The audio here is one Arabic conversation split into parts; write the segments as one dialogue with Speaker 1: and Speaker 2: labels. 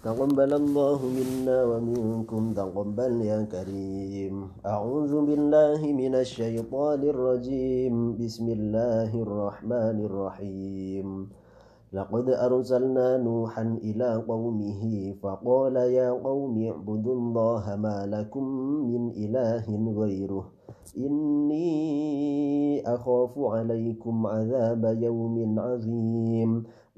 Speaker 1: تقبل الله منا ومنكم تقبل يا كريم. أعوذ بالله من الشيطان الرجيم. بسم الله الرحمن الرحيم. لقد أرسلنا نوحا إلى قومه فقال يا قوم اعبدوا الله ما لكم من إله غيره. إني أخاف عليكم عذاب يوم عظيم.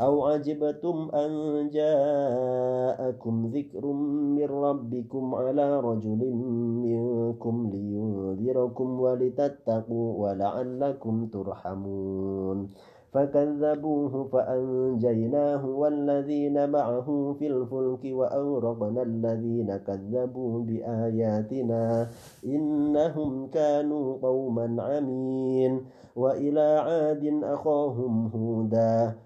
Speaker 1: أو عجبتم أن جاءكم ذكر من ربكم على رجل منكم لينذركم ولتتقوا ولعلكم ترحمون. فكذبوه فأنجيناه والذين معه في الفلك وأغرقنا الذين كذبوا بآياتنا إنهم كانوا قوما عمين. وإلى عاد أخاهم هودا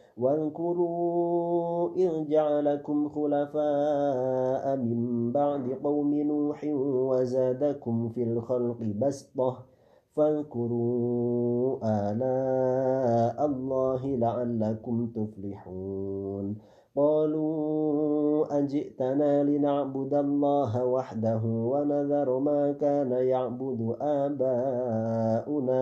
Speaker 1: واذكروا إذ جعلكم خلفاء من بعد قوم نوح وزادكم في الخلق بسطة فاذكروا آلاء الله لعلكم تفلحون. قالوا أجئتنا لنعبد الله وحده ونذر ما كان يعبد آباؤنا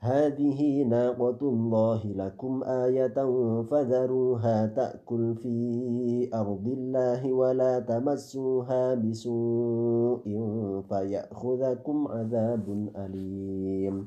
Speaker 1: هذه ناقة الله لكم آية فذروها تأكل في أرض الله ولا تمسوها بسوء فيأخذكم عذاب أليم.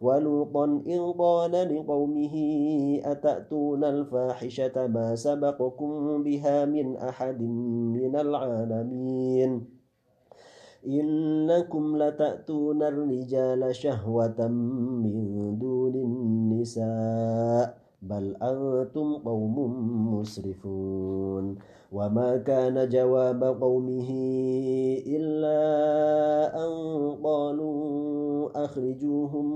Speaker 1: ولوطا إذ قال لقومه أتأتون الفاحشة ما سبقكم بها من أحد من العالمين إنكم لتأتون الرجال شهوة من دون النساء بل أنتم قوم مسرفون وما كان جواب قومه إلا أن قالوا أخرجوهم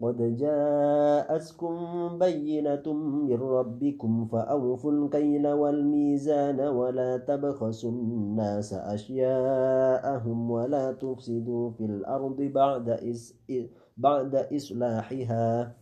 Speaker 1: قد جاءتكم بينة من ربكم فأوفوا الكيل والميزان ولا تبخسوا الناس أشياءهم ولا تفسدوا في الأرض بعد, إس بعد إصلاحها.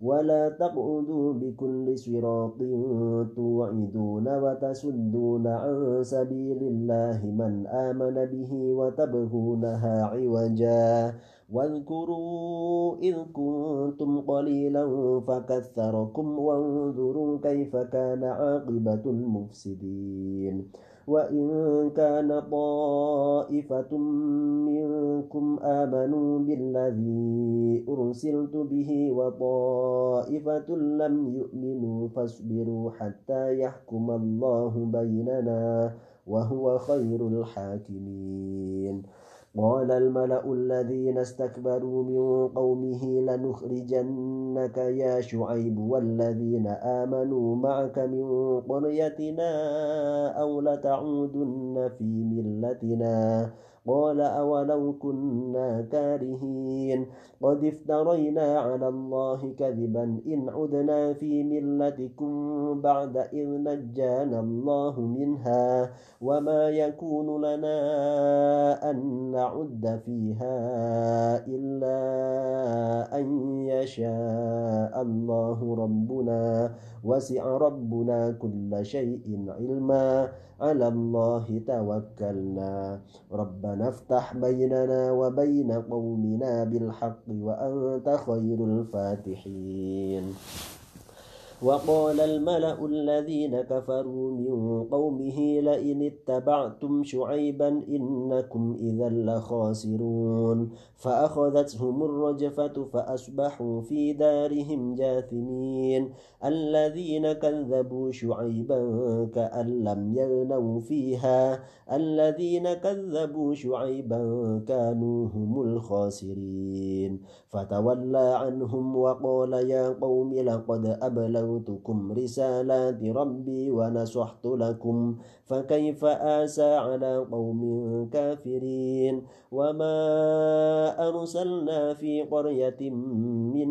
Speaker 1: ولا تقعدوا بكل صراط توعدون وتسدون عن سبيل الله من آمن به وتبغونها عوجا. واذكروا إذ كنتم قليلا فكثركم وانظروا كيف كان عاقبة المفسدين. وإن كان طائفة منكم آمنوا بالذي أرسلت به وطائفة لم يؤمنوا فاصبروا حتى يحكم الله بيننا وهو خير الحاكمين. قال الملأ الذين استكبروا من قومه لنخرجنك يا شعيب والذين آمنوا معك من قريتنا أو لتعودن في ملتنا. قال أولو كنا كارهين قد افترينا على الله كذبا إن عدنا في ملتكم بعد إذ نجانا الله منها وما يكون لنا أن نعد فيها إلا أن يشاء الله ربنا وسع ربنا كل شيء علما على الله توكلنا ربنا افتح بيننا وبين قومنا بالحق وأنت خير الفاتحين. وقال الملأ الذين كفروا من قومه لئن اتبعتم شعيبا إنكم إذا لخاسرون. فأخذتهم الرجفة فأصبحوا في دارهم جاثمين. الذين كذبوا شعيبا كأن لم يغنوا فيها. الذين كذبوا شعيبا كانوا هم الخاسرين. فتولى عنهم وقال يا قوم لقد أبلغتكم رسالات ربي ونصحت لكم فكيف آسى على قوم كافرين؟ وما أرسلنا في قرية من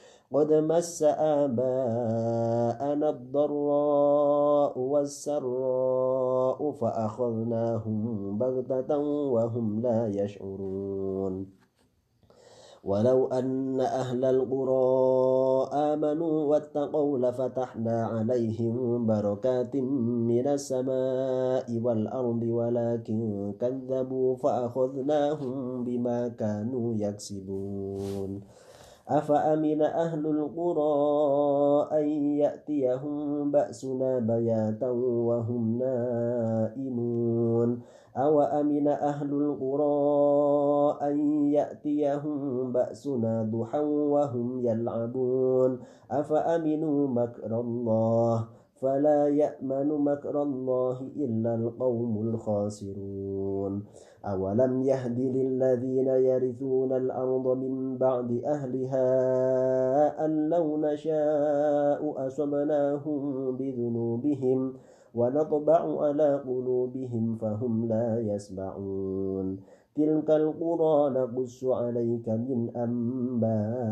Speaker 1: قد مس آباءنا الضراء والسراء فأخذناهم بغتة وهم لا يشعرون ولو أن أهل القرى آمنوا واتقوا لفتحنا عليهم بركات من السماء والأرض ولكن كذبوا فأخذناهم بما كانوا يكسبون أفأمن أهل القرى أن يأتيهم بأسنا بياتا وهم نائمون؟ أو أمن أهل القرى أن يأتيهم بأسنا ضحى وهم يلعبون؟ أفأمنوا مكر الله؟ فلا يأمن مكر الله إلا القوم الخاسرون. أولم يهد للذين يرثون الأرض من بعد أهلها أن لو نشاء أصبناهم بذنوبهم ونطبع على قلوبهم فهم لا يسمعون. تلك القرى نقص عليك من أنبائها.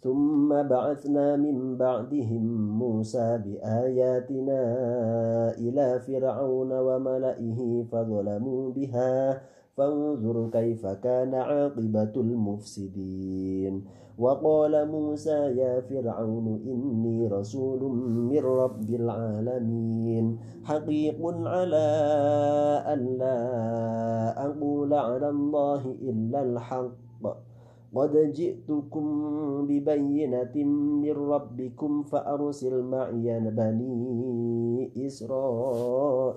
Speaker 1: ثم بعثنا من بعدهم موسى بآياتنا إلى فرعون وملئه فظلموا بها. فانظر كيف كان عاقبة المفسدين. وقال موسى يا فرعون إني رسول من رب العالمين. حقيق على أن لا أقول على الله إلا الحق. قد جئتكم ببينة من ربكم فأرسل معي بني إسرائيل.